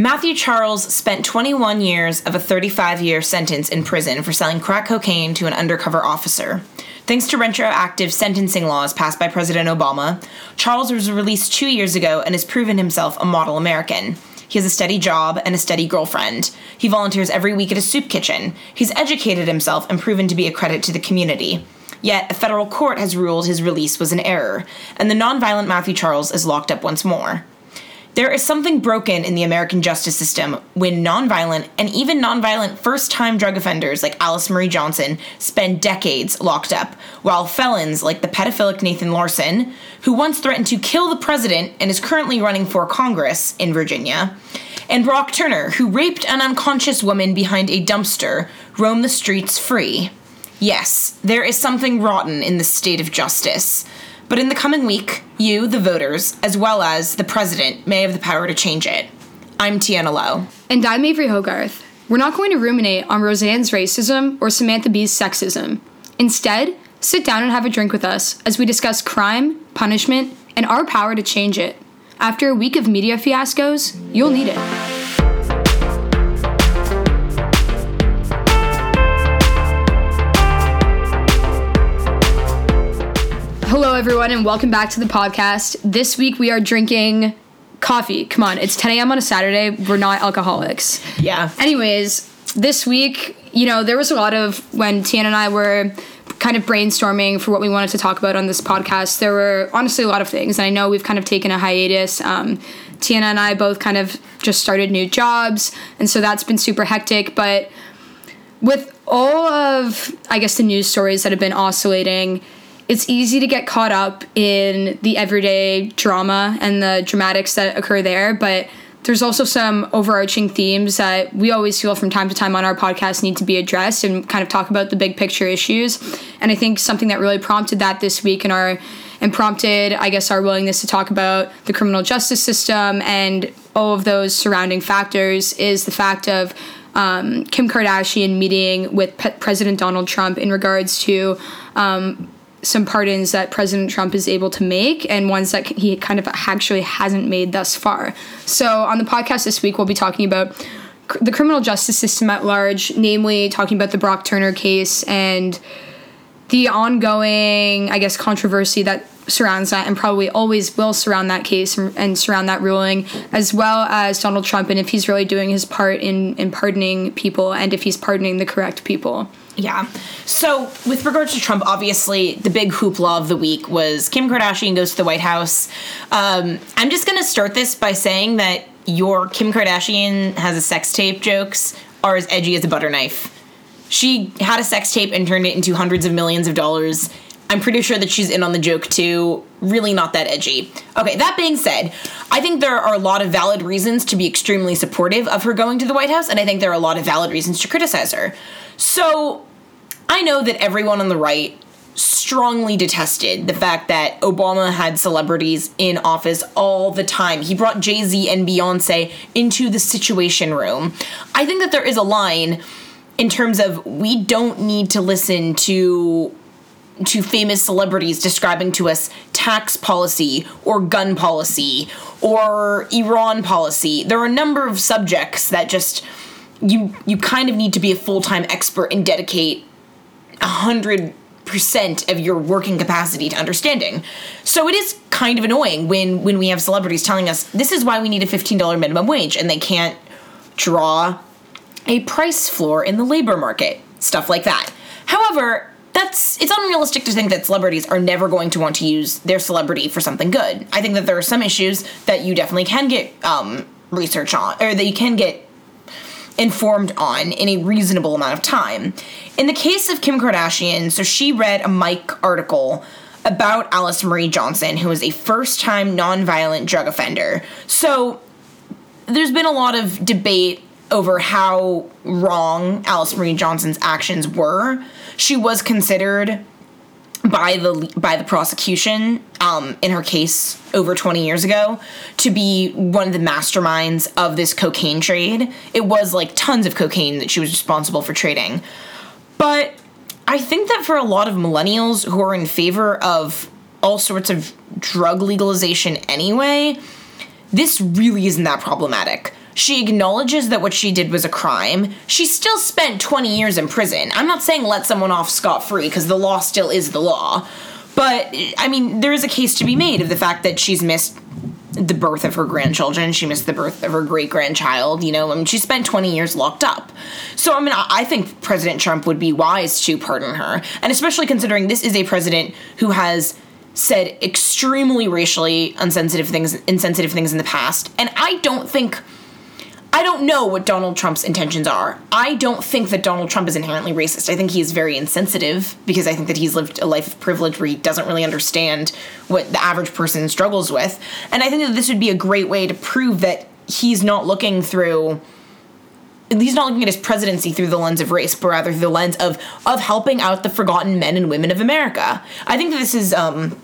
Matthew Charles spent 21 years of a 35 year sentence in prison for selling crack cocaine to an undercover officer. Thanks to retroactive sentencing laws passed by President Obama, Charles was released two years ago and has proven himself a model American. He has a steady job and a steady girlfriend. He volunteers every week at a soup kitchen. He's educated himself and proven to be a credit to the community. Yet, a federal court has ruled his release was an error, and the nonviolent Matthew Charles is locked up once more. There is something broken in the American justice system when nonviolent and even nonviolent first time drug offenders like Alice Marie Johnson spend decades locked up, while felons like the pedophilic Nathan Larson, who once threatened to kill the president and is currently running for Congress in Virginia, and Brock Turner, who raped an unconscious woman behind a dumpster, roam the streets free. Yes, there is something rotten in the state of justice. But in the coming week, you, the voters, as well as the president, may have the power to change it. I'm Tiana Lowe. And I'm Avery Hogarth. We're not going to ruminate on Roseanne's racism or Samantha Bee's sexism. Instead, sit down and have a drink with us as we discuss crime, punishment, and our power to change it. After a week of media fiascos, you'll need it. Hello, everyone, and welcome back to the podcast. This week we are drinking coffee. Come on, it's 10 a.m. on a Saturday. We're not alcoholics. Yeah. Anyways, this week, you know, there was a lot of when Tiana and I were kind of brainstorming for what we wanted to talk about on this podcast. There were honestly a lot of things, and I know we've kind of taken a hiatus. Um, Tiana and I both kind of just started new jobs, and so that's been super hectic. But with all of, I guess, the news stories that have been oscillating, it's easy to get caught up in the everyday drama and the dramatics that occur there, but there's also some overarching themes that we always feel from time to time on our podcast need to be addressed and kind of talk about the big picture issues. And I think something that really prompted that this week in our and prompted, I guess, our willingness to talk about the criminal justice system and all of those surrounding factors is the fact of um, Kim Kardashian meeting with President Donald Trump in regards to um, some pardons that President Trump is able to make and ones that he kind of actually hasn't made thus far. So, on the podcast this week, we'll be talking about the criminal justice system at large, namely talking about the Brock Turner case and the ongoing, I guess, controversy that surrounds that and probably always will surround that case and, surround that ruling, as well as Donald Trump and if he's really doing his part in, in pardoning people and if he's pardoning the correct people. Yeah. So, with regards to Trump, obviously the big hoopla of the week was Kim Kardashian goes to the White House. Um, I'm just going to start this by saying that your Kim Kardashian has a sex tape jokes are as edgy as a butter knife. She had a sex tape and turned it into hundreds of millions of dollars. I'm pretty sure that she's in on the joke too. Really not that edgy. Okay, that being said, I think there are a lot of valid reasons to be extremely supportive of her going to the White House, and I think there are a lot of valid reasons to criticize her. So, I know that everyone on the right strongly detested the fact that Obama had celebrities in office all the time. He brought Jay Z and Beyonce into the Situation Room. I think that there is a line in terms of we don't need to listen to to famous celebrities describing to us tax policy or gun policy or Iran policy. There are a number of subjects that just you you kind of need to be a full-time expert and dedicate hundred percent of your working capacity to understanding. So it is kind of annoying when when we have celebrities telling us this is why we need a $15 minimum wage and they can't draw a price floor in the labor market, stuff like that. However, that's it's unrealistic to think that celebrities are never going to want to use their celebrity for something good. I think that there are some issues that you definitely can get um, research on, or that you can get informed on in a reasonable amount of time. In the case of Kim Kardashian, so she read a Mic article about Alice Marie Johnson, who was a first time nonviolent drug offender. So there's been a lot of debate over how wrong Alice Marie Johnson's actions were. She was considered by the by the prosecution um, in her case over 20 years ago to be one of the masterminds of this cocaine trade. It was like tons of cocaine that she was responsible for trading. But I think that for a lot of millennials who are in favor of all sorts of drug legalization anyway, this really isn't that problematic. She acknowledges that what she did was a crime. She still spent 20 years in prison. I'm not saying let someone off scot free because the law still is the law. But, I mean, there is a case to be made of the fact that she's missed the birth of her grandchildren. She missed the birth of her great grandchild. You know, I mean, she spent 20 years locked up. So, I mean, I think President Trump would be wise to pardon her. And especially considering this is a president who has said extremely racially things insensitive things in the past. And I don't think I don't know what Donald Trump's intentions are. I don't think that Donald Trump is inherently racist. I think he is very insensitive because I think that he's lived a life of privilege where he doesn't really understand what the average person struggles with. And I think that this would be a great way to prove that he's not looking through he's not looking at his presidency through the lens of race, but rather through the lens of of helping out the forgotten men and women of America. I think that this is um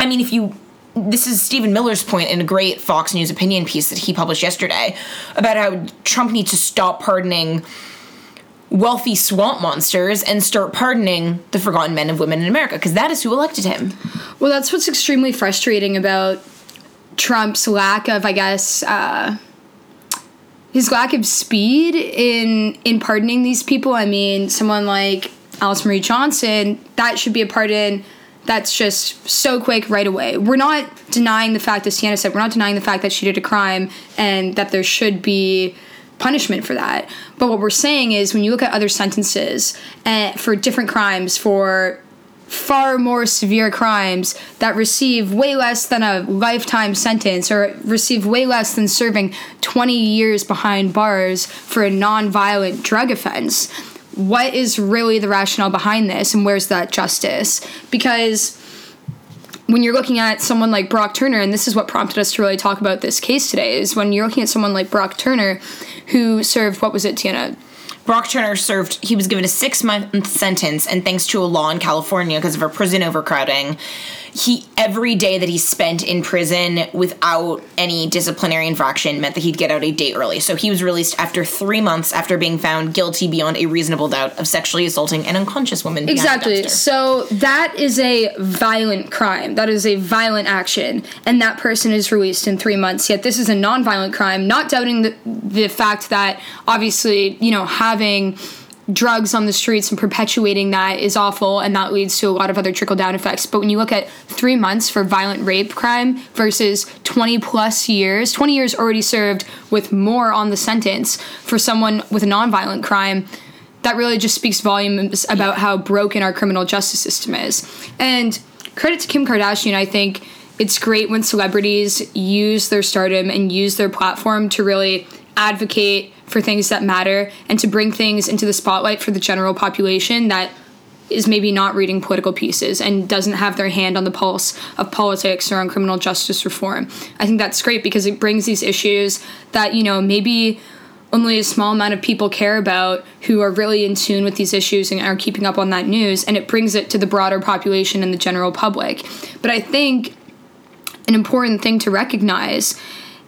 I mean if you this is Stephen Miller's point in a great Fox News opinion piece that he published yesterday about how Trump needs to stop pardoning wealthy swamp monsters and start pardoning the forgotten men and women in America because that is who elected him. Well, that's what's extremely frustrating about Trump's lack of, I guess, uh, his lack of speed in in pardoning these people. I mean, someone like Alice Marie Johnson, that should be a pardon that's just so quick right away. We're not denying the fact, as Tiana said, we're not denying the fact that she did a crime and that there should be punishment for that. But what we're saying is when you look at other sentences uh, for different crimes, for far more severe crimes that receive way less than a lifetime sentence or receive way less than serving 20 years behind bars for a non-violent drug offense what is really the rationale behind this and where's that justice? Because when you're looking at someone like Brock Turner, and this is what prompted us to really talk about this case today, is when you're looking at someone like Brock Turner, who served what was it, Tiana? Brock Turner served, he was given a six month sentence, and thanks to a law in California because of our prison overcrowding, he every day that he spent in prison without any disciplinary infraction meant that he'd get out a day early. So he was released after three months after being found guilty beyond a reasonable doubt of sexually assaulting an unconscious woman. Exactly. So that is a violent crime. That is a violent action, and that person is released in three months. Yet this is a non-violent crime. Not doubting the the fact that obviously you know having drugs on the streets and perpetuating that is awful and that leads to a lot of other trickle down effects. But when you look at three months for violent rape crime versus 20 plus years, 20 years already served with more on the sentence for someone with a non-violent crime, that really just speaks volumes about how broken our criminal justice system is. And credit to Kim Kardashian, I think it's great when celebrities use their stardom and use their platform to really advocate for things that matter and to bring things into the spotlight for the general population that is maybe not reading political pieces and doesn't have their hand on the pulse of politics or on criminal justice reform. I think that's great because it brings these issues that, you know, maybe only a small amount of people care about who are really in tune with these issues and are keeping up on that news and it brings it to the broader population and the general public. But I think an important thing to recognize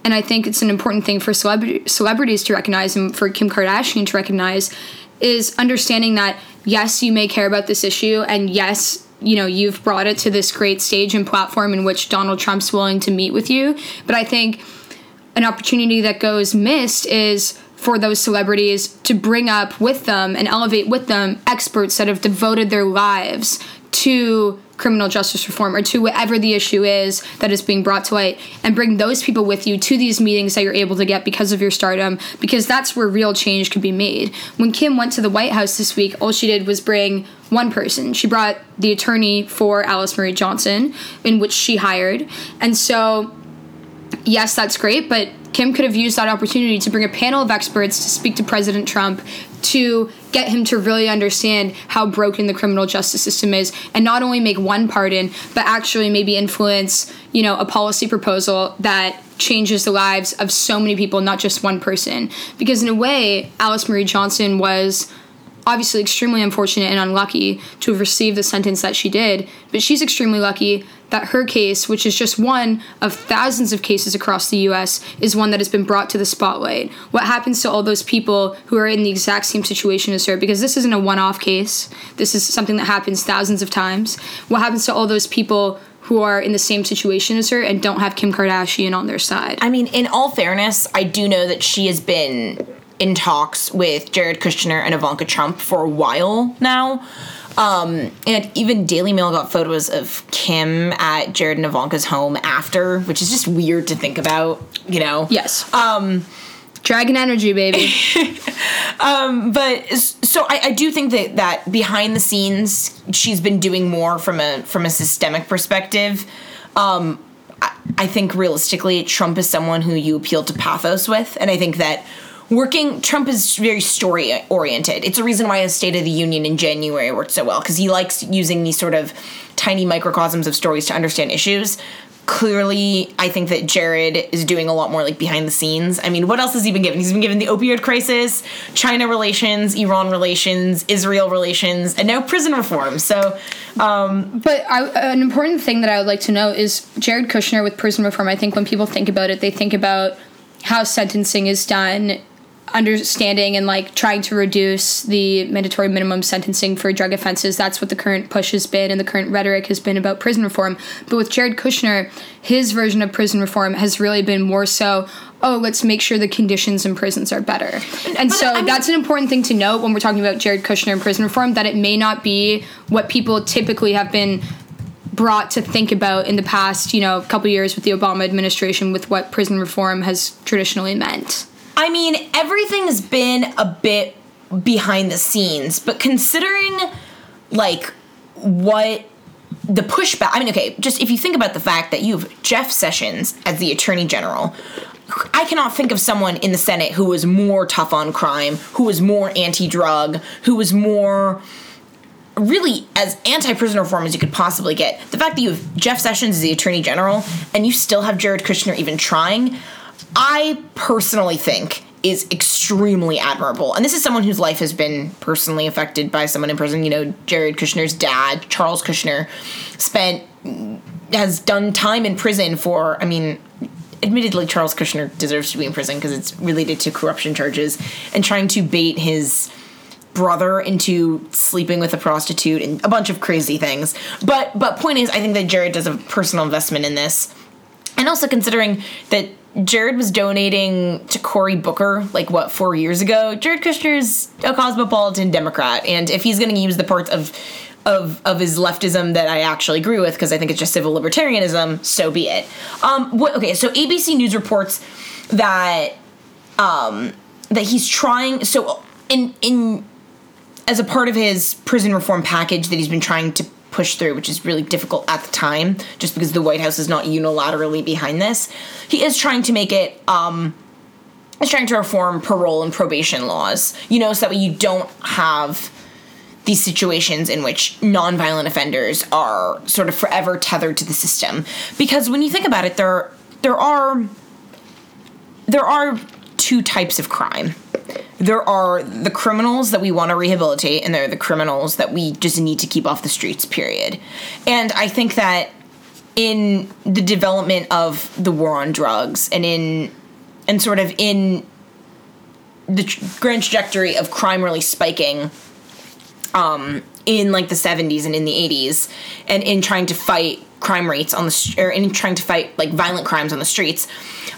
and I think it's an important thing for celebrities to recognize and for Kim Kardashian to recognize is understanding that yes, you may care about this issue, and yes, you know, you've brought it to this great stage and platform in which Donald Trump's willing to meet with you. But I think an opportunity that goes missed is for those celebrities to bring up with them and elevate with them experts that have devoted their lives to criminal justice reform or to whatever the issue is that is being brought to light and bring those people with you to these meetings that you're able to get because of your stardom because that's where real change can be made. When Kim went to the White House this week, all she did was bring one person. She brought the attorney for Alice Marie Johnson in which she hired. And so yes, that's great, but Kim could have used that opportunity to bring a panel of experts to speak to President Trump to get him to really understand how broken the criminal justice system is and not only make one pardon but actually maybe influence you know a policy proposal that changes the lives of so many people not just one person. Because in a way alice marie johnson was obviously extremely unfortunate and unlucky to have received the sentence that she did, but she's extremely lucky that her case, which is just one of thousands of cases across the US, is one that has been brought to the spotlight. What happens to all those people who are in the exact same situation as her? Because this isn't a one off case, this is something that happens thousands of times. What happens to all those people who are in the same situation as her and don't have Kim Kardashian on their side. I mean, in all fairness, I do know that she has been in talks with Jared Kushner and Ivanka Trump for a while now. Um, and even Daily Mail got photos of Kim at Jared and Ivanka's home after, which is just weird to think about, you know? yes. Um, Dragon energy, baby. um, but so I, I, do think that that behind the scenes she's been doing more from a from a systemic perspective um, I, I, think realistically trump is someone who you appeal to pathos with and i think that working trump is very story oriented it's a reason why his state of the union in january worked so well because he likes using these sort of tiny microcosms of stories to understand issues clearly I think that Jared is doing a lot more like behind the scenes. I mean, what else has he been given? He's been given the opioid crisis, China relations, Iran relations, Israel relations, and now prison reform. So, um, but I, an important thing that I would like to know is Jared Kushner with prison reform. I think when people think about it, they think about how sentencing is done understanding and like trying to reduce the mandatory minimum sentencing for drug offenses. That's what the current push has been, and the current rhetoric has been about prison reform. But with Jared Kushner, his version of prison reform has really been more so. Oh, let's make sure the conditions in prisons are better. And but, so I mean, that's an important thing to note when we're talking about Jared Kushner and prison reform that it may not be what people typically have been brought to think about in the past, you know, couple years with the Obama administration with what prison reform has traditionally meant. I mean, everything's been a bit behind the scenes, but considering like what the pushback, I mean, okay, just if you think about the fact that you have Jeff Sessions as the attorney general, I cannot think of someone in the Senate who was more tough on crime, who was more anti drug, who was more really as anti-prison reform as you could possibly get. The fact that you have Jeff Sessions as the attorney general and you still have Jared Kushner even trying, I personally think is extremely admirable. And this is someone whose life has been personally affected by someone in prison. You know, Jared Kushner's dad, Charles Kushner, spent has done time in prison for, I mean, admittedly Charles Kushner deserves to be in prison because it's related to corruption charges and trying to bait his brother into sleeping with a prostitute and a bunch of crazy things. But but point is I think that Jared does a personal investment in this. And also considering that Jared was donating to Cory Booker like what four years ago. Jared Kushner's a cosmopolitan Democrat, and if he's going to use the parts of of of his leftism that I actually agree with because I think it's just civil libertarianism, so be it. Um, what, okay, so ABC News reports that um, that he's trying. So in in as a part of his prison reform package that he's been trying to push through, which is really difficult at the time, just because the White House is not unilaterally behind this. He is trying to make it. Um, is trying to reform parole and probation laws, you know, so that way you don't have these situations in which nonviolent offenders are sort of forever tethered to the system. Because when you think about it, there there are there are two types of crime. There are the criminals that we want to rehabilitate and there are the criminals that we just need to keep off the streets period. And i think that in the development of the war on drugs and in and sort of in the grand trajectory of crime really spiking um, in like the 70s and in the 80s and in trying to fight crime rates on the or in trying to fight like violent crimes on the streets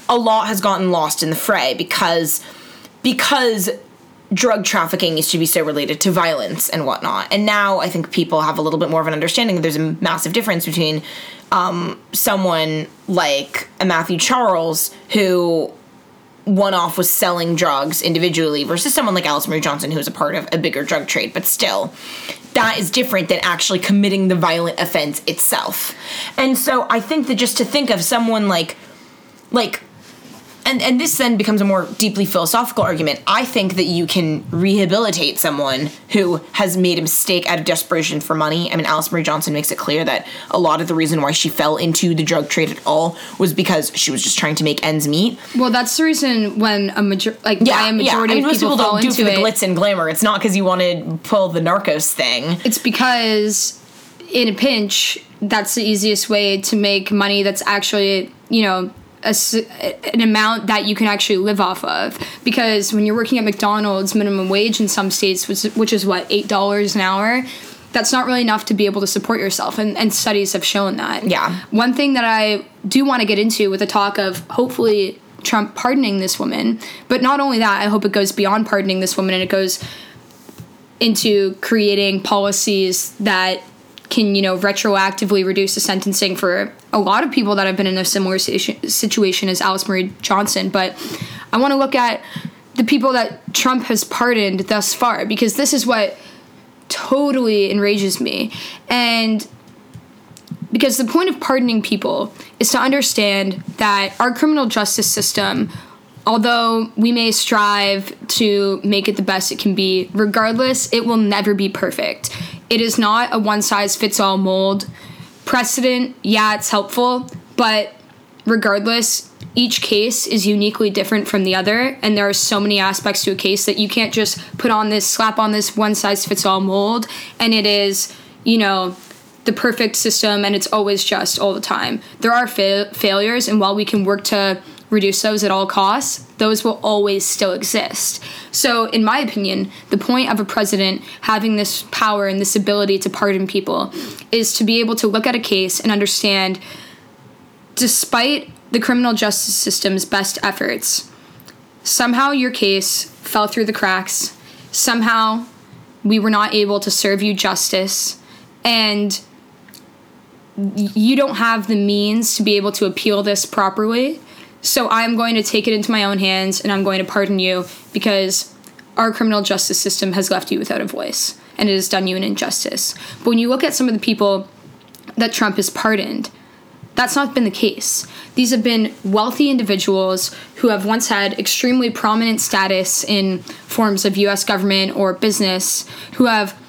a lot has gotten lost in the fray because because drug trafficking used to be so related to violence and whatnot. And now I think people have a little bit more of an understanding that there's a massive difference between um, someone like a Matthew Charles who one off was selling drugs individually versus someone like Alice Marie Johnson who was a part of a bigger drug trade. But still, that is different than actually committing the violent offense itself. And so I think that just to think of someone like like and and this then becomes a more deeply philosophical argument. I think that you can rehabilitate someone who has made a mistake out of desperation for money. I mean, Alice Marie Johnson makes it clear that a lot of the reason why she fell into the drug trade at all was because she was just trying to make ends meet. Well, that's the reason when a major like yeah, a majority yeah. I mean, most people, people don't do it for the glitz and glamour. It's not because you want to pull the Narcos thing. It's because in a pinch, that's the easiest way to make money. That's actually you know a, an amount that you can actually live off of. Because when you're working at McDonald's, minimum wage in some states, which, which is what, $8 an hour, that's not really enough to be able to support yourself and, and studies have shown that Yeah. one thing that i do want to get into with the talk of hopefully trump pardoning this woman but not only that i hope it goes beyond pardoning this woman and it goes into creating policies that can you know retroactively reduce the sentencing for a lot of people that have been in a similar situation as Alice Marie Johnson. But I want to look at the people that Trump has pardoned thus far because this is what totally enrages me. And because the point of pardoning people is to understand that our criminal justice system although we may strive to make it the best it can be regardless it will never be perfect. It is not a one size fits all mold. Precedent yeah it's helpful but regardless each case is uniquely different from the other and there are so many aspects to a case that you can't just put on this slap on this one size fits all mold and it is you know the perfect system and it's always just all the time. There are fa- failures and while we can work to reduce those at all costs those will always still exist so in my opinion the point of a president having this power and this ability to pardon people is to be able to look at a case and understand despite the criminal justice system's best efforts, somehow your case fell through the cracks. Somehow we were not able to serve you justice. And you don't have the means to be able to appeal this properly. So I'm going to take it into my own hands and I'm going to pardon you because our criminal justice system has left you without a voice and it has done you an injustice. But when you look at some of the people that Trump has pardoned, that's not been the case. These have been wealthy individuals who have once had extremely prominent status in forms of US government or business, who have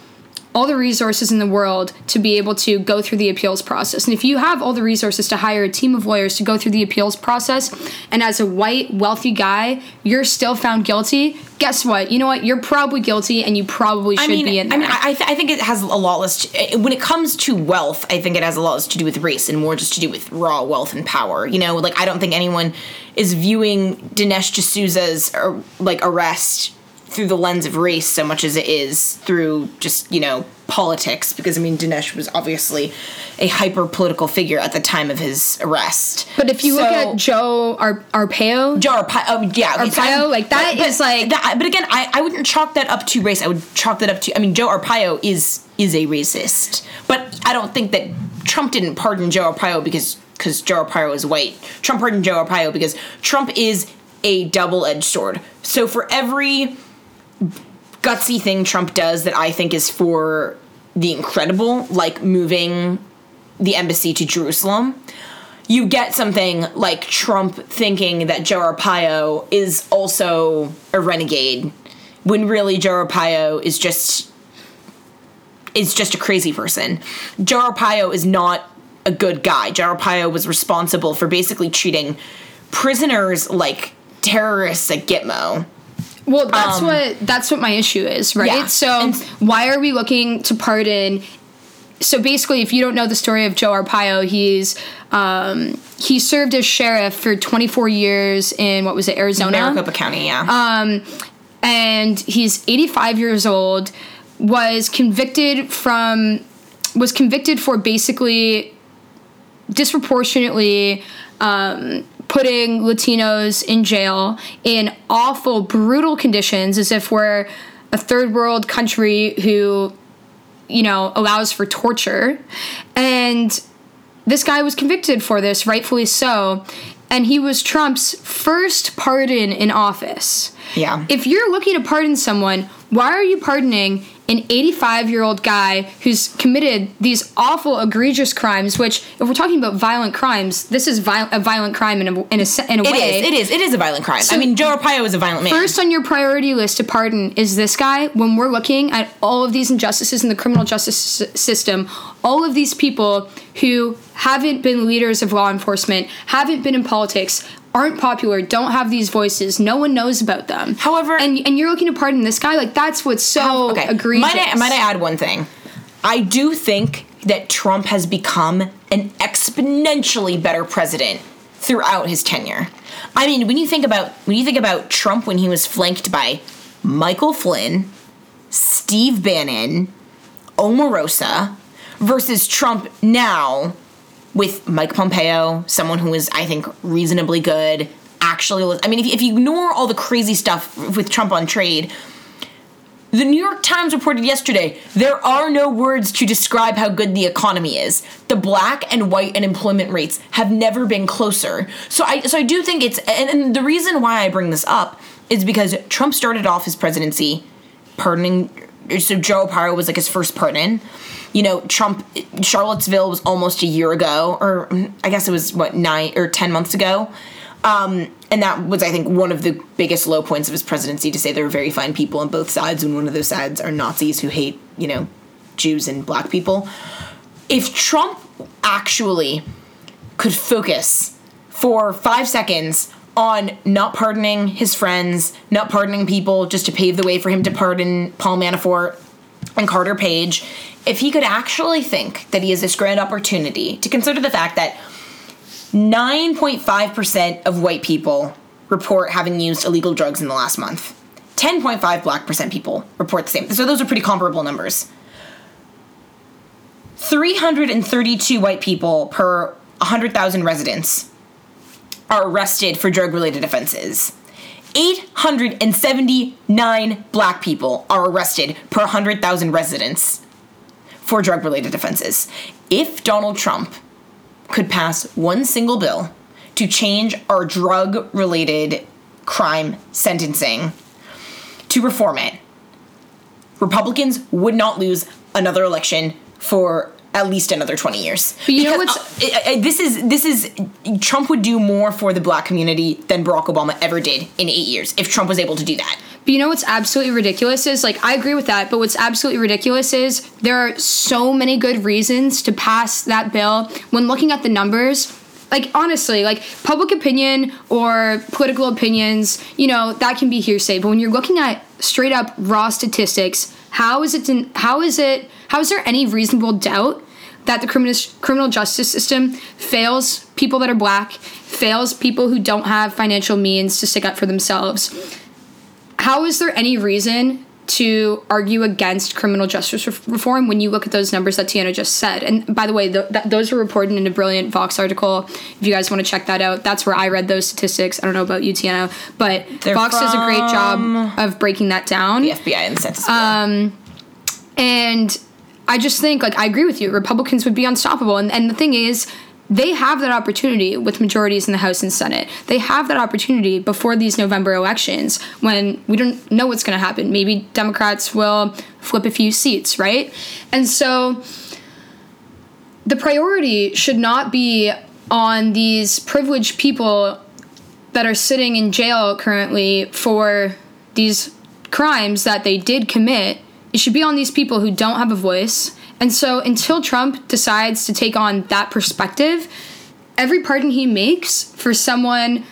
all the resources in the world to be able to go through the appeals process. And if you have all the resources to hire a team of lawyers to go through the appeals process, and as a white, wealthy guy, you're still found guilty, guess what? You know what? You're probably guilty and you probably should I mean, be in I there. mean, I, I th- I think it has a lot less. To, when it comes to wealth, I think it has a lot less to do with race and more just to do with raw wealth and power. You know, like I don't think anyone is viewing Dinesh D'Souza's uh, like arrest through the lens of race so much as it is through just you know politics. Because I mean, Dinesh was obviously a hyper political figure at the time of his arrest. but if you look at Joe Ar- Arpaio, Joe Arpaio, oh, yeah, Arpaio, I'm- like, that but, is, like- that, but again, I, I wouldn't chalk that up to race. I would chalk that up to. I mean, Joe Arpaio is is a racist, but I don't think that Trump didn't pardon Joe Arpaio because because Joe Arpaio is white. Trump pardoned Joe Arpaio because Trump is a double edged sword. So for every gutsy thing Trump does that I think is for the incredible, like moving the embassy to Jerusalem, you get something like Trump thinking that Joe Arpaio is also a renegade, when really Joe Arpaio is just is just a crazy person. Joe Arpaio is not a good guy. Joe Arpaio was responsible for basically treating prisoners like terrorists at Gitmo. Well, that's what that's what my issue is, right? Um, Yeah. So And- why are we looking to pardon? So basically, if you don't know the story of Joe Arpaio, he's um, he served as sheriff for 24 years in what was it, Arizona? Maricopa County, yeah. Um, and he's 85 years old was convicted from was convicted for basically disproportionately um, putting latinos in jail in awful brutal conditions as if we're a third world country who you know allows for torture. And this guy was convicted for this rightfully so. And he was trump's first pardon in office. Yeah. if you're looking to pardon someone, why are you pardoning an 85 year old guy who's committed these awful, egregious crimes? Which, if we're talking about violent crimes, this is viol- a violent crime in a, in a, in a It way. is. It is. It is a violent crime. I mean, Joe Arpaio is a violent man. First on your priority list to pardon is this guy. When we're looking at all of these injustices in the criminal justice s- system, all of these people who haven't been leaders of law enforcement, haven't been in politics, aren't popular, don't have these voices, no one knows about them. However- and and you're looking to pardon this guy, like that's what's so egregious. Might I, might I add one thing? I do think that Trump has become an exponentially better president throughout his tenure. I mean, when you think about when you think about Trump when he was flanked by Michael Flynn, Steve Bannon, Omarosa versus Trump now with Mike Pompeo, someone who is, I think, reasonably good. Actually, I mean, if if you ignore all the crazy stuff with Trump on trade, the New York Times reported yesterday there are no words to describe how good the economy is. The black and white unemployment rates have never been closer. So I so I do think it's and, and the reason why I bring this up is because Trump started off his presidency pardoning so Joe Arpaio was like his first pardon. You know, Trump Charlottesville was almost a year ago or I guess it was what 9 or 10 months ago. Um, and that was, I think, one of the biggest low points of his presidency to say there are very fine people on both sides, and one of those sides are Nazis who hate, you know, Jews and black people. If Trump actually could focus for five seconds on not pardoning his friends, not pardoning people just to pave the way for him to pardon Paul Manafort and Carter Page, if he could actually think that he has this grand opportunity to consider the fact that 9.5% of white people report having used illegal drugs in the last month. 10.5 black percent people report the same. So those are pretty comparable numbers. 332 white people per 100,000 residents are arrested for drug related offenses. 879 black people are arrested per 100,000 residents for drug related offenses. If Donald Trump could pass one single bill to change our drug related crime sentencing to reform it, Republicans would not lose another election for at least another 20 years. But you know what's- uh, uh, this is this is Trump would do more for the black community than Barack Obama ever did in 8 years if Trump was able to do that. But you know what's absolutely ridiculous is like I agree with that, but what's absolutely ridiculous is there are so many good reasons to pass that bill when looking at the numbers. Like honestly, like public opinion or political opinions, you know, that can be hearsay, but when you're looking at straight up raw statistics, how is it how is it how is there any reasonable doubt that the criminal criminal justice system fails people that are black, fails people who don't have financial means to stick up for themselves? how is there any reason to argue against criminal justice re- reform when you look at those numbers that Tiana just said? And by the way, th- that, those were reported in a brilliant Vox article. If you guys want to check that out, that's where I read those statistics. I don't know about you, Tiana, but They're Vox does a great job of breaking that down. The FBI and the Census Bureau. Um, and I just think, like, I agree with you. Republicans would be unstoppable. And, and the thing is, they have that opportunity with majorities in the House and Senate. They have that opportunity before these November elections when we don't know what's going to happen. Maybe Democrats will flip a few seats, right? And so the priority should not be on these privileged people that are sitting in jail currently for these crimes that they did commit. It should be on these people who don't have a voice. And so until Trump decides to take on that perspective, every pardon he makes for someone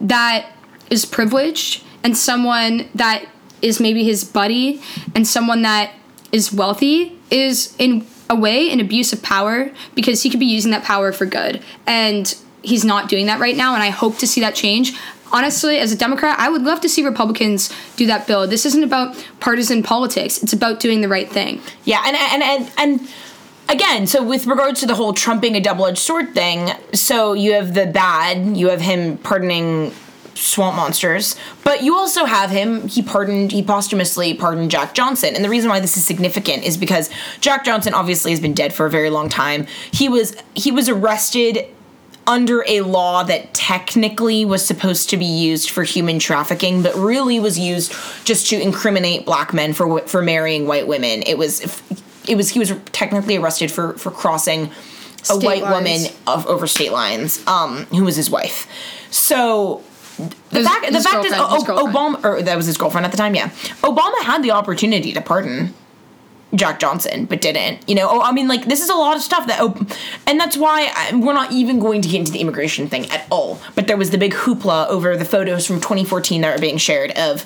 that is privileged and someone that is maybe his buddy and someone that is wealthy is in a way an abuse of power because he could be using that power for good and he's not doing that right now and i hope to see that change honestly as a democrat i would love to see republicans do that bill this isn't about partisan politics it's about doing the right thing Yeah, and and and and again, so with regards to the whole trumping a double-edged sword thing, so you have the bad, you have him pardoning swamp monsters, but you also have him he pardoned he posthumously pardoned Jack Johnson. And the reason why this is significant is because Jack Johnson obviously has been dead for a very long time. He was he was arrested under a law that technically was supposed to be used for human trafficking, but really was used just to incriminate black men for for marrying white women. It was it was he was technically arrested for for crossing a white lines. woman of over state lines, um, who was his wife. So the His- fact the fact is, Obama or that was his girlfriend at the time. Yeah, Obama had the opportunity to pardon Jack Johnson, but didn't. You know, oh, I mean, like this is a lot of stuff that, oh, and that's why I, we're not even going to get into the immigration thing at all. But there was the big hoopla over the photos from 2014 that were being shared of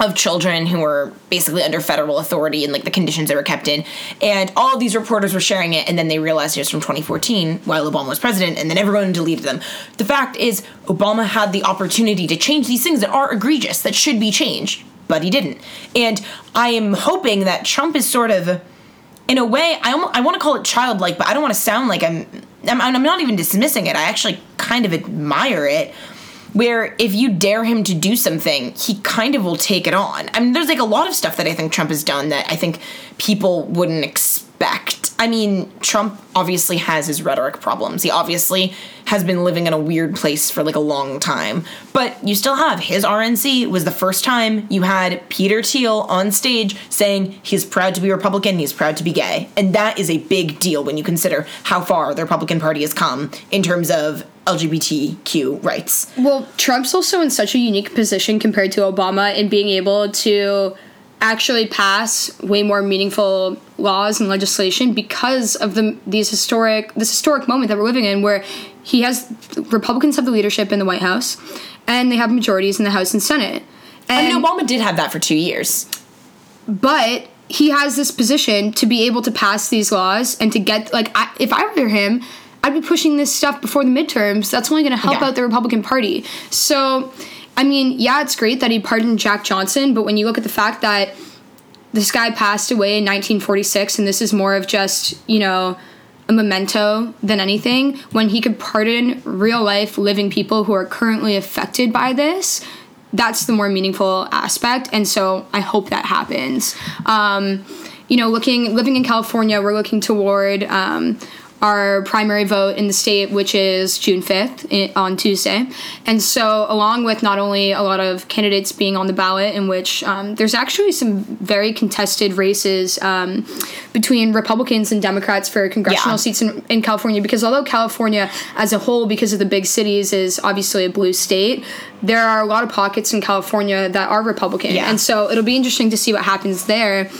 of children who were basically under federal authority and like the conditions they were kept in. And all these reporters were sharing it, and then they realized it was from 2014 while Obama was president, and then everyone deleted them. The fact is, Obama had the opportunity to change these things that are egregious, that should be changed, but he didn't. And I am hoping that Trump is sort of in a way, I almo- I want to call it childlike, but I don't want to sound like I'm, I'm I'm not even dismissing it. I actually kind of admire it. Where if you dare him to do something, he kind of will take it on. I mean, there's like a lot of stuff that I think Trump has done that I think people wouldn't expect. I mean, Trump obviously has his rhetoric problems. He obviously has been living in a weird place for like a long time. But you still have his RNC was the first time you had Peter Thiel on stage saying he's proud to be Republican, he's proud to be gay. And that is a big deal when you consider how far the Republican Party has come in terms of LGBTQ rights. Well, Trump's also in such a unique position compared to Obama in being able to actually pass way more meaningful laws and legislation because of the these historic this historic moment that we're living in where he has Republicans have the leadership in the White House and they have majorities in the House and Senate. And I mean, Obama did have that for two years. But he has this position to be able to pass these laws and to get like I, if I were him, I'd be pushing this stuff before the midterms. That's only going to help Yeah. out the Republican Party. So, I mean, yeah, it's great that he pardoned Jack Johnson, but when you look at the fact that this guy passed away in 1946 and this is more of just, you know, a memento than anything, when he could pardon real life living people who are currently affected by this, that's the more meaningful aspect. And so I hope that happens. Um, you know, looking living in California, we're looking toward um, our primary vote in the state, which is June 5th on Tuesday. And so, along with not only a lot of candidates being on the ballot, in which um, there's actually some very contested races um, between Republicans and Democrats for congressional Yeah. seats in, in California, because although California as a whole, because of the big cities, is obviously a blue state, there are a lot of pockets in California that are Republican. Yeah. And so, it'll be interesting to see what happens there.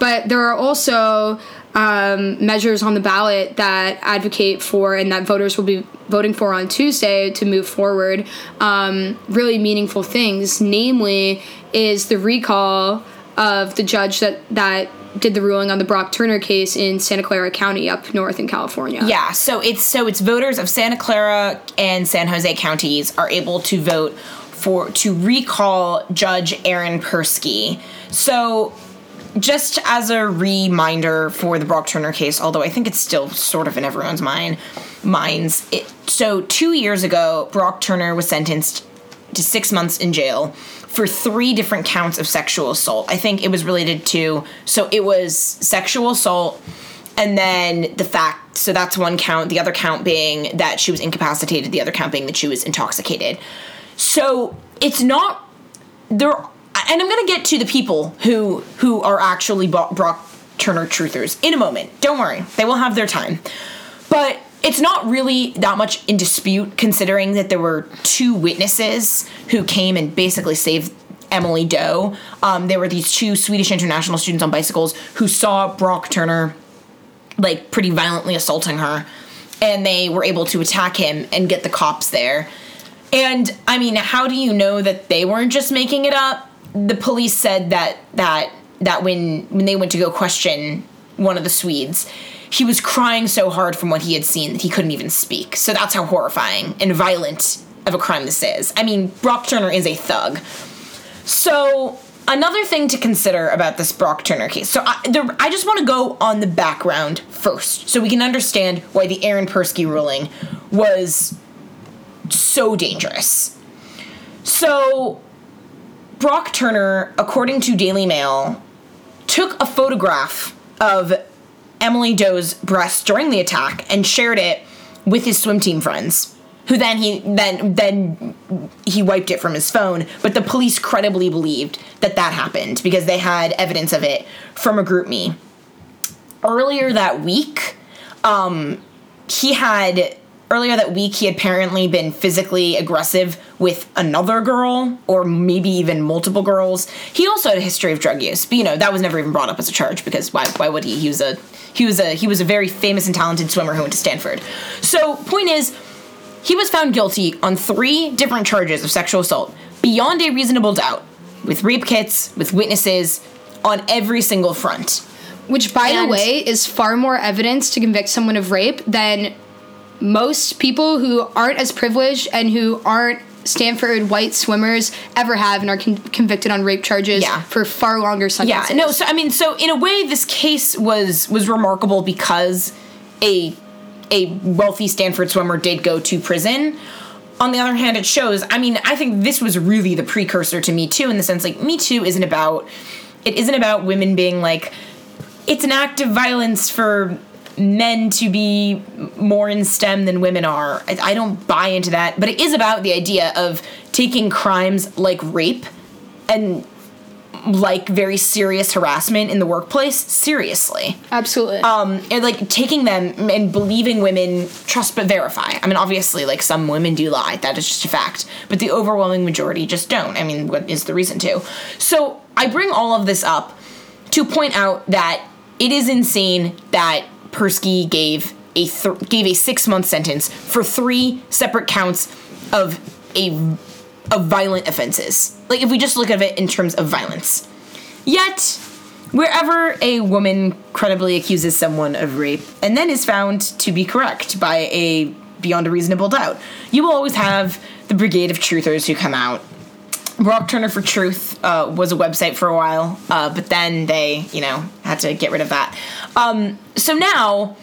But there are also um, measures on the ballot that advocate for and that voters will be voting for on Tuesday to move forward um, really meaningful things. Namely, is the recall of the judge that that did the ruling on the Brock Turner case in Santa Clara County up north in California. Yeah, so it's so it's voters of Santa Clara and San Jose counties are able to vote for to recall Judge Aaron Persky. So just as a reminder for the Brock Turner case, although I think it's still sort of in everyone's mind minds. It, so two years ago, Brock Turner was sentenced to six months in jail for three different counts of sexual assault. I think it was related to so it was sexual assault and then the fact so that's one count the other count being that she was incapacitated the other count being that she was intoxicated so it's not there and i'm to get to the people who who are actually brock turner truthers in a moment don't worry they will have their time but it's not really that much in dispute considering that there were two witnesses who came and basically saved Emily Doe. Um, there were these two Swedish international students on bicycles who saw Brock Turner like pretty violently assaulting her and they were able to attack him and get the cops there. And I mean, how do you know that they weren't just making it up? The police said that that that when when they went to go question one of the Swedes, he was crying so hard from what he had seen that he couldn't even speak. So that's how horrifying and violent of a crime this is. I mean, Brock Turner is a thug. So another thing to consider about this Brock Turner case. So I, the, I just want to go on the background first, so we can understand why the Aaron Persky ruling was so dangerous. So Brock Turner, according to Daily Mail, took a photograph of Emily Doe's breast during the attack and shared it with his swim team friends. Who then he then then he wiped it from his phone, but the police credibly believed that that happened because they had evidence of it from a GroupMe. Earlier that week, um, he had earlier that week he had apparently been physically aggressive with another girl or maybe even multiple girls. He also had a history of drug use but you know that was never even brought up as a charge because why, why would he? He was a he was a he was a very famous and talented swimmer who went to stanford. So point is he was found guilty on three different charges of sexual assault beyond a reasonable doubt with rape kits with witnesses on every single front. Which, by And- the way, is far more evidence to convict someone of rape than most people who aren't as privileged and who aren't Stanford white swimmers ever have and are con- convicted on rape charges Yeah. for far longer sentences. Yeah, no. So I mean, so in a way, this case was was remarkable because a a wealthy Stanford swimmer did go to prison. On the other hand, it shows. I mean, I think this was really the precursor to Me Too in the sense like Me Too isn't about it isn't about women being like it's an act of violence for men to be more in STEM than women are. I, I don't buy into that, but it is about the idea of taking crimes like rape and like very serious harassment in the workplace seriously. absolutely. Um, and like taking them and believing women trust but verify. I mean, obviously, like some women do lie. That is just a fact. But the overwhelming majority just don't. I mean, what is the reason to? So I bring all of this up to point out that it is insane that Persky gave a th- gave a six month sentence for three separate counts of a of violent offenses. Like if we just look at it in terms of violence. Yet, wherever a woman credibly accuses someone of rape and then is found to be correct by a beyond a reasonable doubt, you will always have the brigade of truthers who come out. Brock Turner for Truth uh, was a website for a while, uh, but then they, you know, had to get rid of that. Um, so now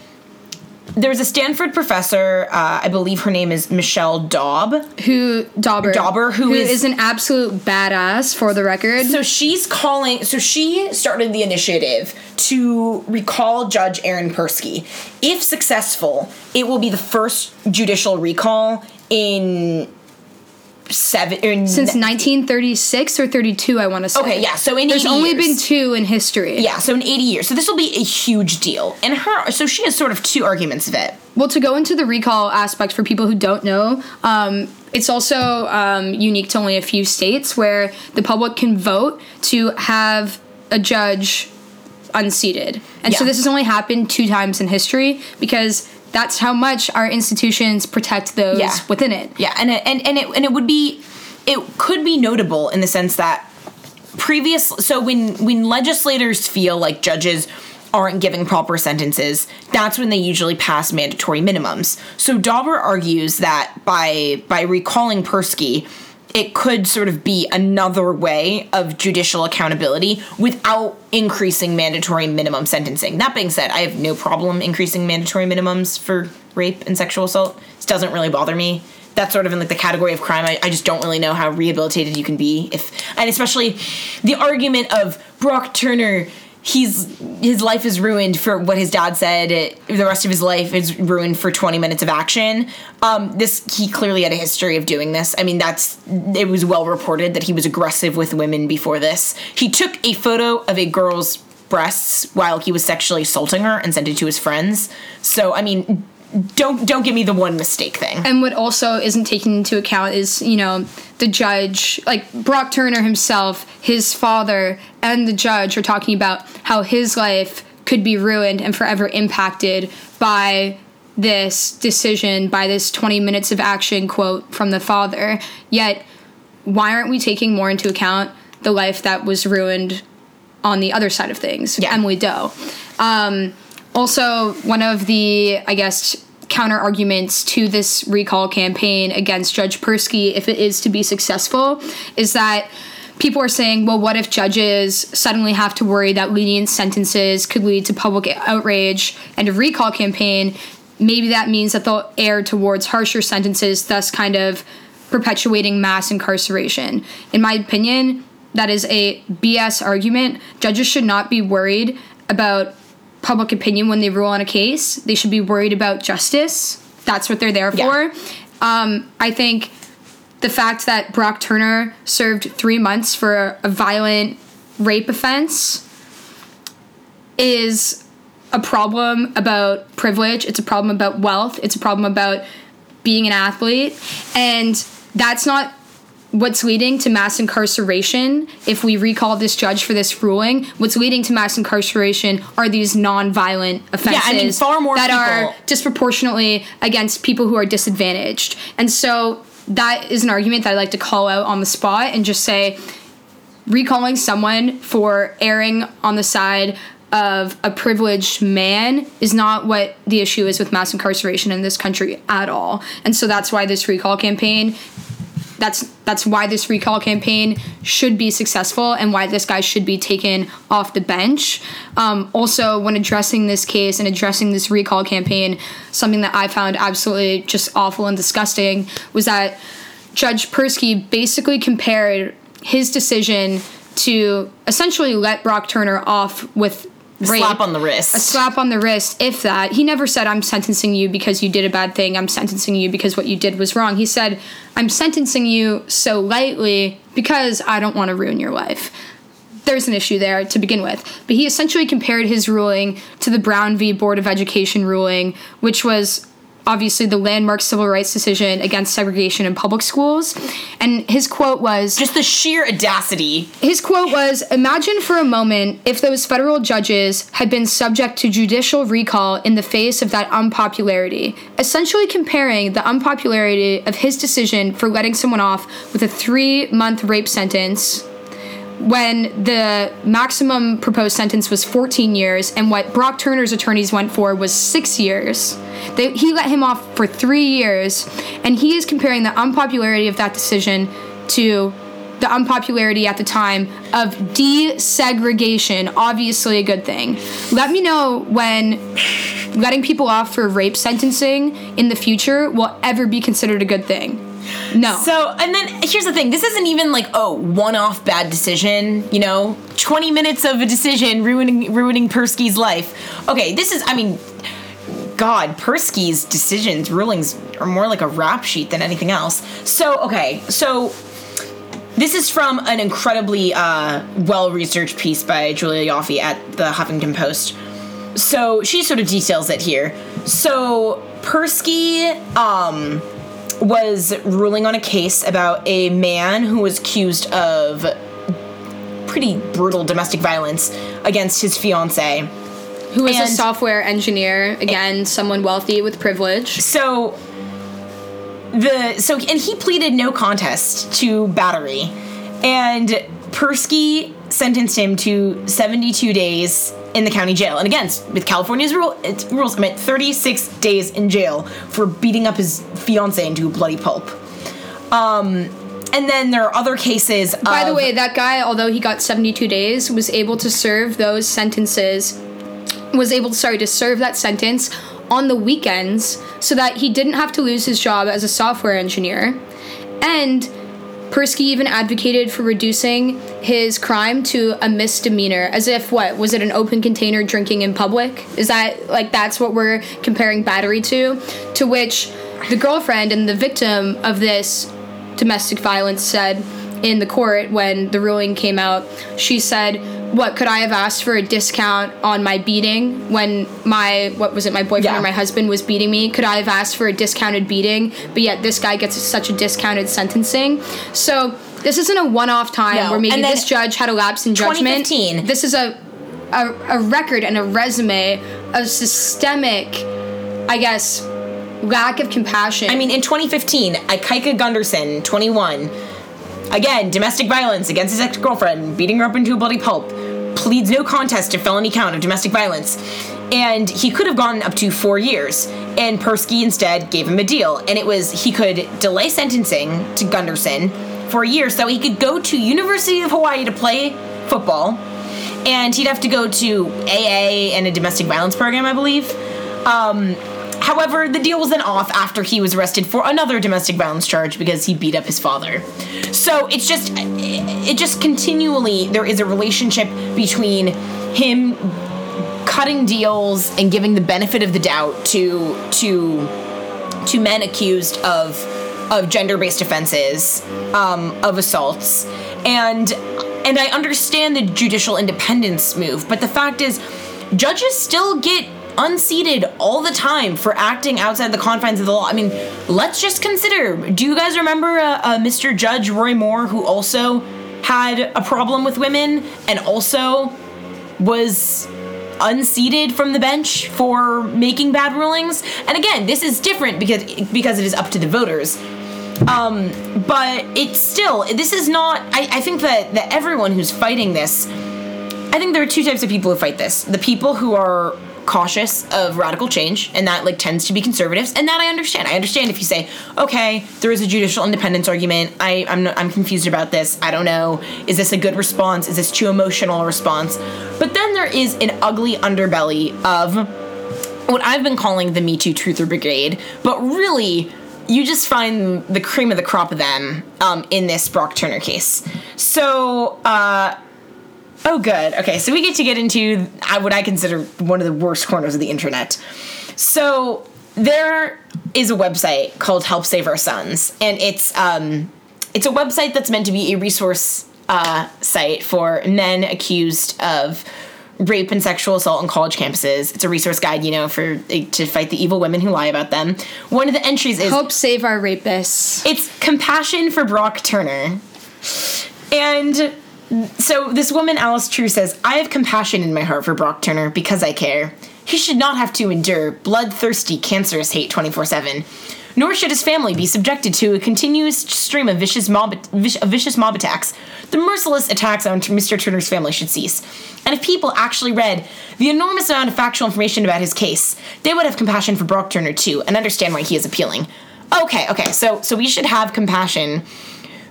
there's a Stanford professor, uh, I believe her name is Michele Daub. who Dauber? Dauber, who who is- is, an absolute badass for the record. So she's calling. So she started the initiative to recall Judge Aaron Persky. If successful, it will be the first judicial recall in seven. Since 1936 or 32, I want to say. Okay, yeah, so in there's 80 only years. been two in history. yeah, so in eighty years. So this will be a huge deal. And her. So she has sort of two arguments of it. Well, to go into the recall aspect for people who don't know, um, it's also um, unique to only a few states where the public can vote to have a judge unseated. And so this has only happened two times in history because that's how much our institutions protect those Yeah. within it. Yeah, and it, and and it and it would be it could be notable in the sense that previous so when when legislators feel like judges aren't giving proper sentences, that's when they usually pass mandatory minimums. So Dauber argues that by by recalling Persky, it could sort of be another way of judicial accountability without increasing mandatory minimum sentencing. That being said, I have no problem increasing mandatory minimums for rape and sexual assault. This doesn't really bother me. That's sort of in like the category of crime. I, I just don't really know how rehabilitated you can be if, and especially the argument of Brock Turner. He's his life is ruined for what his dad said. It, the rest of his life is ruined for 20 minutes of action. Um, this he clearly had a history of doing this. I mean, that's it was well reported that he was aggressive with women before this. He took a photo of a girl's breasts while he was sexually assaulting her and sent it to his friends. So I mean, don't don't give me the one mistake thing. And what also isn't taken into account is, you know, the judge, like Brock Turner himself, his father, and the judge are talking about how his life could be ruined and forever impacted by this decision, by this 20 minutes of action quote from the father. Yet, why aren't we taking more into account the life that was ruined on the other side of things? Yeah. Emily Doe. Um, also, one of the, I guess, counter arguments to this recall campaign against Judge Persky, if it is to be successful, is that people are saying, well, what if judges suddenly have to worry that lenient sentences could lead to public outrage and a recall campaign? Maybe that means that they'll err towards harsher sentences, thus kind of perpetuating mass incarceration. In my opinion, that is a BS argument. Judges should not be worried about public opinion when they rule on a case. They should be worried about justice. That's what they're there Yeah. for. Um, I think the fact that Brock Turner served three months for a violent rape offense is a problem about privilege. It's a problem about wealth. It's a problem about being an athlete. And that's not what's leading to mass incarceration if we recall this judge for this ruling what's leading to mass incarceration are these non-violent offenses I mean, far more that people- are disproportionately against people who are disadvantaged and so that is an argument that i like to call out on the spot and just say recalling someone for erring on the side of a privileged man is not what the issue is with mass incarceration in this country at all. And so that's why this recall campaign that's that's why this recall campaign should be successful and why this guy should be taken off the bench. Um, also, when addressing this case and addressing this recall campaign, something that I found absolutely just awful and disgusting was that Judge Persky basically compared his decision to essentially let Brock Turner off with rape, Slap on the wrist. a slap on the wrist, if that. He never said, I'm sentencing you because you did a bad thing. I'm sentencing you because what you did was wrong. He said, I'm sentencing you so lightly because I don't want to ruin your life. There's an issue there to begin with. But he essentially compared his ruling to the Brown v. Board of Education ruling, which was obviously the landmark civil rights decision against segregation in public schools. And his quote was Just the sheer audacity. his quote was Imagine for a moment if those federal judges had been subject to judicial recall in the face of that unpopularity, essentially comparing the unpopularity of his decision for letting someone off with a three month rape sentence when the maximum proposed sentence was 14 years and what Brock Turner's attorneys went for was six years. They, he let him off for three years, and he is comparing the unpopularity of that decision to the unpopularity at the time of desegregation, obviously a good thing. Let me know when letting people off for rape sentencing in the future will ever be considered a good thing. No. So, and then here's the thing this isn't even like, oh, one off bad decision, you know? 20 minutes of a decision ruining ruining Persky's life. Okay, this is, I mean, God, Persky's decisions, rulings are more like a rap sheet than anything else. So, okay, so this is from an incredibly uh, well researched piece by Julia Ioffe at the Huffington Post. So she sort of details it here. So Persky um, was ruling on a case about a man who was accused of pretty brutal domestic violence against his fiancee. Who is a software engineer, again, someone wealthy with privilege. So the so and he pleaded no contest to battery, and Persky sentenced him to 72 days in the county jail. And again, with California's rule, it rules I meant 36 days in jail for beating up his fiance into a bloody pulp. Um, and then there are other cases. By the way, that guy, although he got 72 days, was able to serve those sentences, was able, sorry, to serve that sentence on the weekends so that he didn't have to lose his job as a software engineer. And Persky even advocated for reducing his crime to a misdemeanor, as if what was it an open container drinking in public? Is that like that's what we're comparing battery to? To which the girlfriend and the victim of this domestic violence said in the court when the ruling came out, she said, "What could I have asked for a discount on my beating when my what was it my boyfriend Yeah. or my husband was beating me? Could I have asked for a discounted beating? But yet this guy gets such a discounted sentencing." So this isn't a one-off time No. where maybe this judge had a lapse in judgment. 2015. This is a, a a record and a resume of systemic, I guess, lack of compassion. I mean, in 2015, Ikaika Gunderson, 21, again, domestic violence against his ex girlfriend, beating her up into a bloody pulp, pleads no contest to felony count of domestic violence. And he could have gone up to four years. And Persky instead gave him a deal. And it was he could delay sentencing to Gunderson for a year so he could go to University of Hawaii to play football. And he'd have to go to AA and a domestic violence program, I believe. Um, However, the deal was then off after he was arrested for another domestic violence charge because he beat up his father. So it's just, it just continually, there is a relationship between him cutting deals and giving the benefit of the doubt to, to, to men accused of, of gender-based offenses, um, of assaults. And, and I understand the judicial independence move, but the fact is, judges still get unseated all the time for acting outside the confines of the law. I mean, let's just consider. Do you guys remember uh, uh, Mr. Judge Roy Moore, who also had a problem with women and also was unseated from the bench for making bad rulings? And again, this is different because because it is up to the voters. Um, but it's still this is not. I, I think that that everyone who's fighting this I think there are two types of people who fight this. The people who are cautious of radical change, and that like tends to be conservatives, and that I understand. I understand if you say, okay, there is a judicial independence argument. I I'm I'm confused about this. I don't know. Is this a good response? Is this too emotional a response? But then there is an ugly underbelly of what I've been calling the Me Too Truther Brigade, but really you just find the cream of the crop of them um, in this Brock Turner case. So, uh, oh, good. Okay, so we get to get into uh, what I consider one of the worst corners of the internet. So, there is a website called Help Save Our Sons, and it's um, it's a website that's meant to be a resource uh, site for men accused of rape and sexual assault on college campuses. It's a resource guide, you know, for to fight the evil women who lie about them. One of the entries is Help save our rapists. It's compassion for Brock Turner. And so this woman, Alice True, says, I have compassion in my heart for Brock Turner because I care. He should not have to endure bloodthirsty, cancerous hate 24 7 nor should his family be subjected to a continuous stream of vicious mob, vicious mob attacks. The merciless attacks on Mr. Turner's family should cease. And if people actually read the enormous amount of factual information about his case, they would have compassion for Brock Turner too and understand why he is appealing. Okay, okay, so so we should have compassion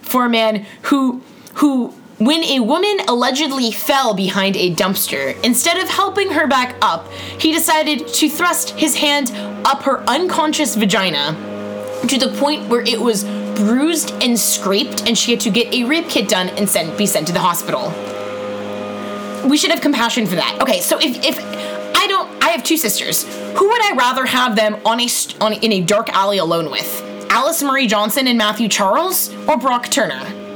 for a man who who when a woman allegedly fell behind a dumpster, instead of helping her back up, he decided to thrust his hand up her unconscious vagina to the point where it was bruised and scraped, and she had to get a rape kit done and sent, be sent to the hospital. We should have compassion for that. Okay, so if, if I don't, I have two sisters. Who would I rather have them on a on in a dark alley alone with? Alice Marie Johnson and Matthew Charles, or Brock Turner?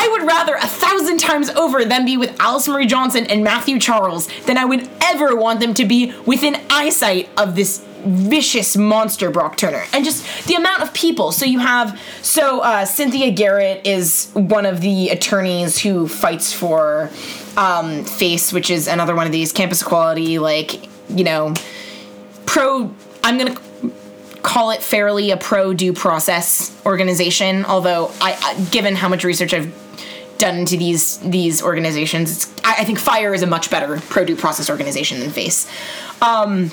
I would rather a thousand times over them be with Alice Marie Johnson and Matthew Charles than I would ever want them to be within eyesight of this vicious monster Brock Turner. And just the amount of people. So you have so uh, Cynthia Garrett is one of the attorneys who fights for um, FACE, which is another one of these campus equality, like you know, pro. I'm gonna call it fairly a pro due process organization. Although I, given how much research I've done to these these organizations, I, I, think Fire is a much better pro due process organization than Face. Um,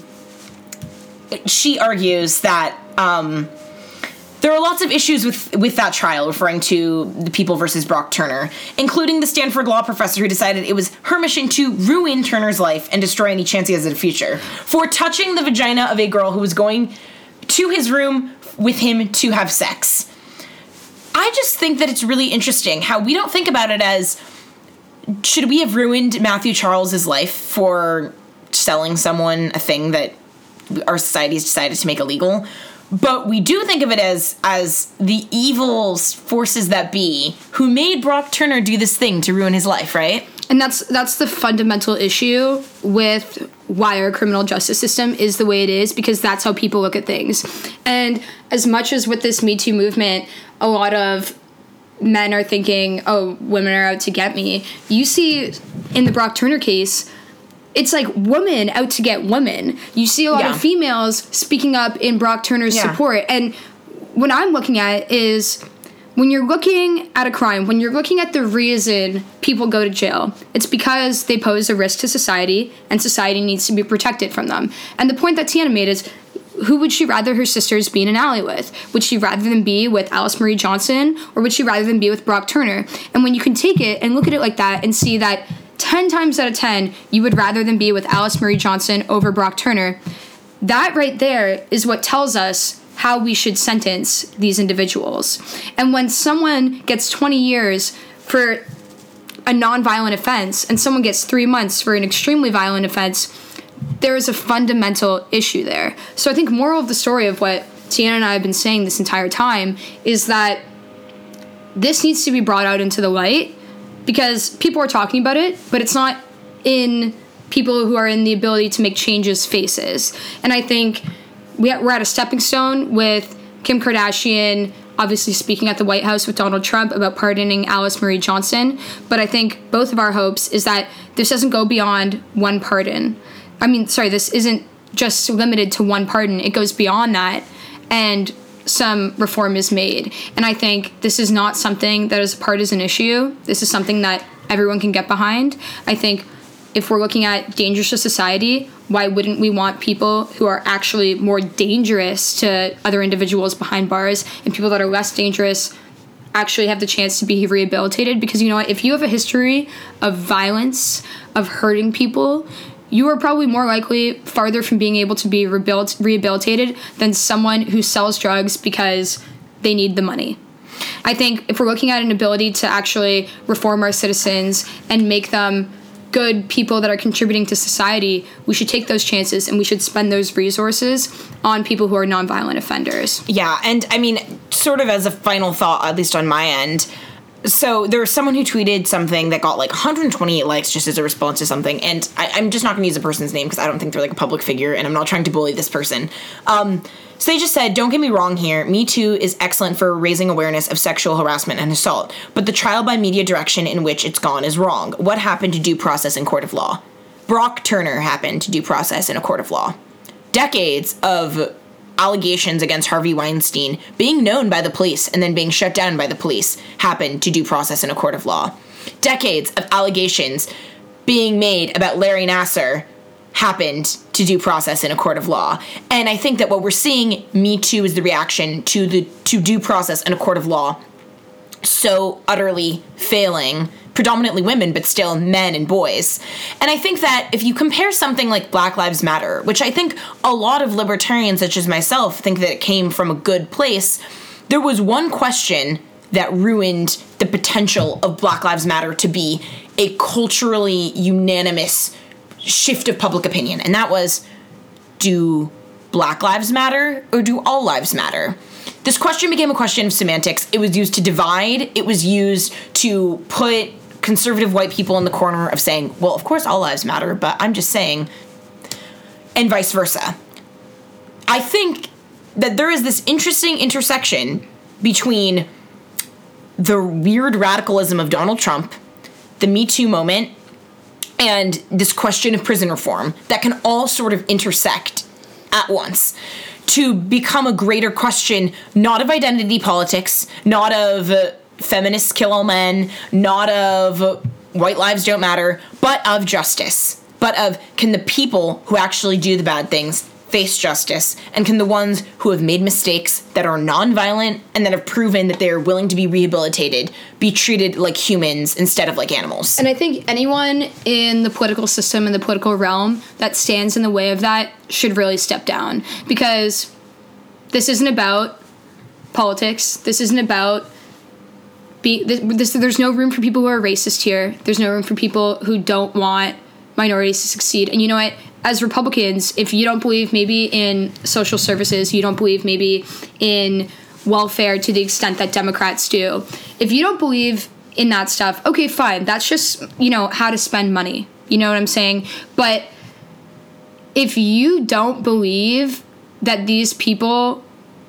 she argues that. Um, there are lots of issues with with that trial, referring to the people versus Brock Turner, including the Stanford law professor who decided it was her mission to ruin Turner's life and destroy any chance he has at a future for touching the vagina of a girl who was going to his room with him to have sex. I just think that it's really interesting how we don't think about it as should we have ruined Matthew Charles's life for selling someone a thing that our society has decided to make illegal? But we do think of it as as the evil forces that be who made Brock Turner do this thing to ruin his life, right? And that's that's the fundamental issue with why our criminal justice system is the way it is because that's how people look at things and as much as with this me too movement a lot of men are thinking oh women are out to get me you see in the brock turner case it's like women out to get women you see a lot yeah. of females speaking up in brock turner's yeah. support and what i'm looking at is when you're looking at a crime, when you're looking at the reason people go to jail, it's because they pose a risk to society and society needs to be protected from them. And the point that Tiana made is who would she rather her sisters be in an alley with? Would she rather than be with Alice Marie Johnson or would she rather than be with Brock Turner? And when you can take it and look at it like that and see that 10 times out of 10, you would rather than be with Alice Marie Johnson over Brock Turner, that right there is what tells us how we should sentence these individuals. And when someone gets 20 years for a nonviolent offense and someone gets three months for an extremely violent offense, there is a fundamental issue there. So I think moral of the story of what Tiana and I have been saying this entire time is that this needs to be brought out into the light because people are talking about it, but it's not in people who are in the ability to make changes faces. And I think we're at a stepping stone with Kim Kardashian obviously speaking at the White House with Donald Trump about pardoning Alice Marie Johnson. But I think both of our hopes is that this doesn't go beyond one pardon. I mean, sorry, this isn't just limited to one pardon, it goes beyond that. And some reform is made. And I think this is not something that is a partisan issue. This is something that everyone can get behind. I think if we're looking at dangers to society, why wouldn't we want people who are actually more dangerous to other individuals behind bars and people that are less dangerous actually have the chance to be rehabilitated? Because you know what? If you have a history of violence, of hurting people, you are probably more likely farther from being able to be rebuilt, rehabilitated than someone who sells drugs because they need the money. I think if we're looking at an ability to actually reform our citizens and make them good people that are contributing to society, we should take those chances and we should spend those resources on people who are nonviolent offenders. Yeah, and I mean, sort of as a final thought, at least on my end, so there was someone who tweeted something that got like 128 likes just as a response to something, and I, am just not going to use the person's name because I don't think they're like a public figure, and I'm not trying to bully this person. Um, so they just said, don't get me wrong here, Me Too is excellent for raising awareness of sexual harassment and assault, but the trial by media direction in which it's gone is wrong. What happened to due process in court of law? Brock Turner happened to due process in a court of law. Decades of allegations against Harvey Weinstein being known by the police and then being shut down by the police happened to due process in a court of law. Decades of allegations being made about Larry Nassar happened to due process in a court of law. And I think that what we're seeing, Me Too, is the reaction to the to due process in a court of law so utterly failing predominantly women, but still men and boys. And I think that if you compare something like Black Lives Matter, which I think a lot of libertarians, such as myself, think that it came from a good place, there was one question that ruined the potential of Black Lives Matter to be a culturally unanimous shift of public opinion, and that was do Black Lives Matter or do all lives matter? This question became a question of semantics. It was used to divide, it was used to put conservative white people in the corner of saying, well, of course all lives matter, but I'm just saying, and vice versa. I think that there is this interesting intersection between the weird radicalism of Donald Trump, the Me Too moment, and this question of prison reform that can all sort of intersect at once to become a greater question, not of identity politics, not of uh, feminists kill all men, not of white lives don't matter, but of justice. But of can the people who actually do the bad things face justice? And can the ones who have made mistakes that are nonviolent and that have proven that they're willing to be rehabilitated be treated like humans instead of like animals? And I think anyone in the political system and the political realm that stands in the way of that should really step down because this isn't about politics. This isn't about be this, there's no room for people who are racist here. There's no room for people who don't want minorities to succeed. And you know what? As Republicans, if you don't believe maybe in social services, you don't believe maybe in welfare to the extent that Democrats do. If you don't believe in that stuff, okay, fine. That's just, you know, how to spend money. You know what I'm saying? But if you don't believe that these people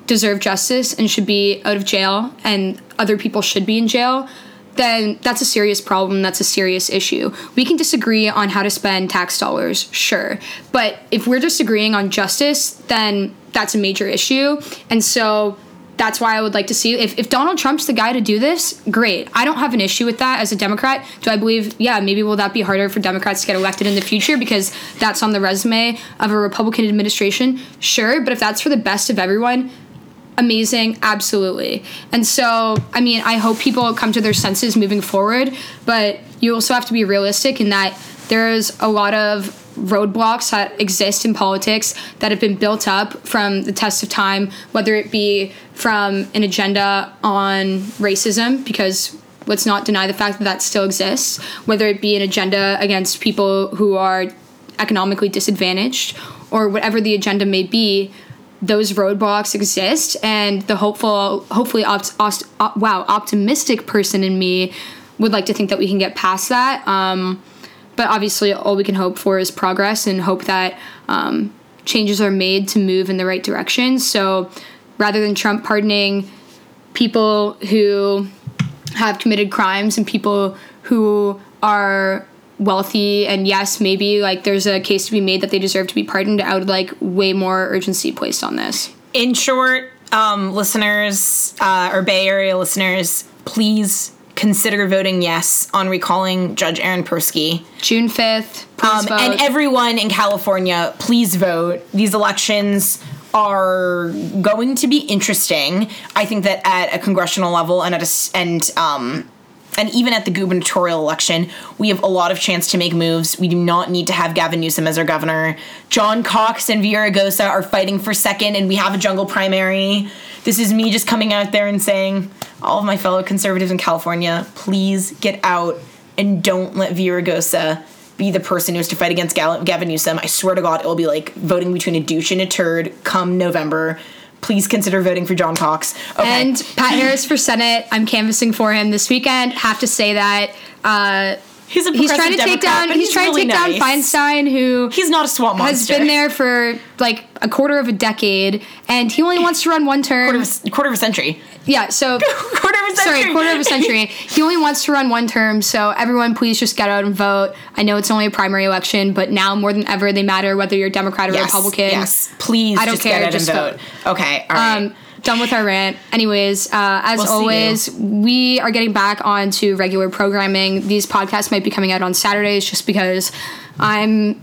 deserve justice and should be out of jail and other people should be in jail, then that's a serious problem. That's a serious issue. We can disagree on how to spend tax dollars, sure. But if we're disagreeing on justice, then that's a major issue. And so that's why I would like to see if, if Donald Trump's the guy to do this, great. I don't have an issue with that as a Democrat. Do I believe, yeah, maybe will that be harder for Democrats to get elected in the future because that's on the resume of a Republican administration? Sure, but if that's for the best of everyone, amazing, absolutely. And so, I mean, I hope people come to their senses moving forward, but you also have to be realistic in that there's a lot of roadblocks that exist in politics that have been built up from the test of time, whether it be from an agenda on racism, because let's not deny the fact that that still exists, whether it be an agenda against people who are economically disadvantaged, or whatever the agenda may be, those roadblocks exist and the hopeful hopefully opt, opt, op, wow optimistic person in me would like to think that we can get past that. Um, but obviously all we can hope for is progress and hope that um, changes are made to move in the right direction. So rather than trump pardoning people who have committed crimes and people who are wealthy and yes maybe like there's a case to be made that they deserve to be pardoned i would like way more urgency placed on this in short um, listeners uh, or bay area listeners please consider voting yes on recalling Judge Aaron Persky. June 5th. Um, and everyone in California, please vote. These elections are going to be interesting. I think that at a congressional level and at a and um and even at the gubernatorial election, we have a lot of chance to make moves. We do not need to have Gavin Newsom as our governor. John Cox and Villaraigosa are fighting for second, and we have a jungle primary. This is me just coming out there and saying, all of my fellow conservatives in California, please get out and don't let Villaraigosa be the person who has to fight against Gavin Newsom. I swear to God, it will be like voting between a douche and a turd come November. Please consider voting for John Cox. Okay. And Pat Harris for Senate. I'm canvassing for him this weekend. Have to say that. Uh, He's, he's trying to Democrat, take down. He's, he's trying really to take nice. down Feinstein, who he's not a swamp monster. Has been there for like a quarter of a decade, and he only wants to run one term. Quarter of a, quarter of a century. Yeah. So quarter of a century. Sorry, quarter of a century. he only wants to run one term. So everyone, please just get out and vote. I know it's only a primary election, but now more than ever, they matter whether you're Democrat or yes, Republican. Yes. Please. I don't just care. Get out just and vote. vote. Okay. All right. Um, done with our rant. Anyways, uh, as We'll always, we are getting back onto regular programming. These podcasts might be coming out on Saturdays just because I'm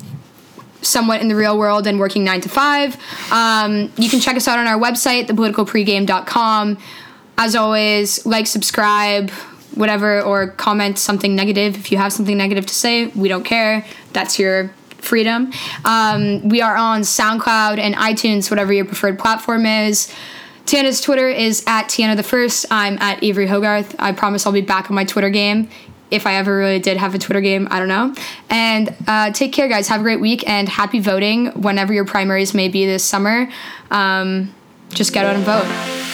somewhat in the real world and working nine to five. Um, you can check us out on our website, thepoliticalpregame.com. As always, like, subscribe, whatever, or comment something negative. If you have something negative to say, we don't care. That's your freedom. Um, we are on SoundCloud and iTunes, whatever your preferred platform is. Tiana's Twitter is at Tiana the First. I'm at Avery Hogarth. I promise I'll be back on my Twitter game. If I ever really did have a Twitter game, I don't know. And uh, take care, guys. Have a great week and happy voting whenever your primaries may be this summer. Um, just get out and vote.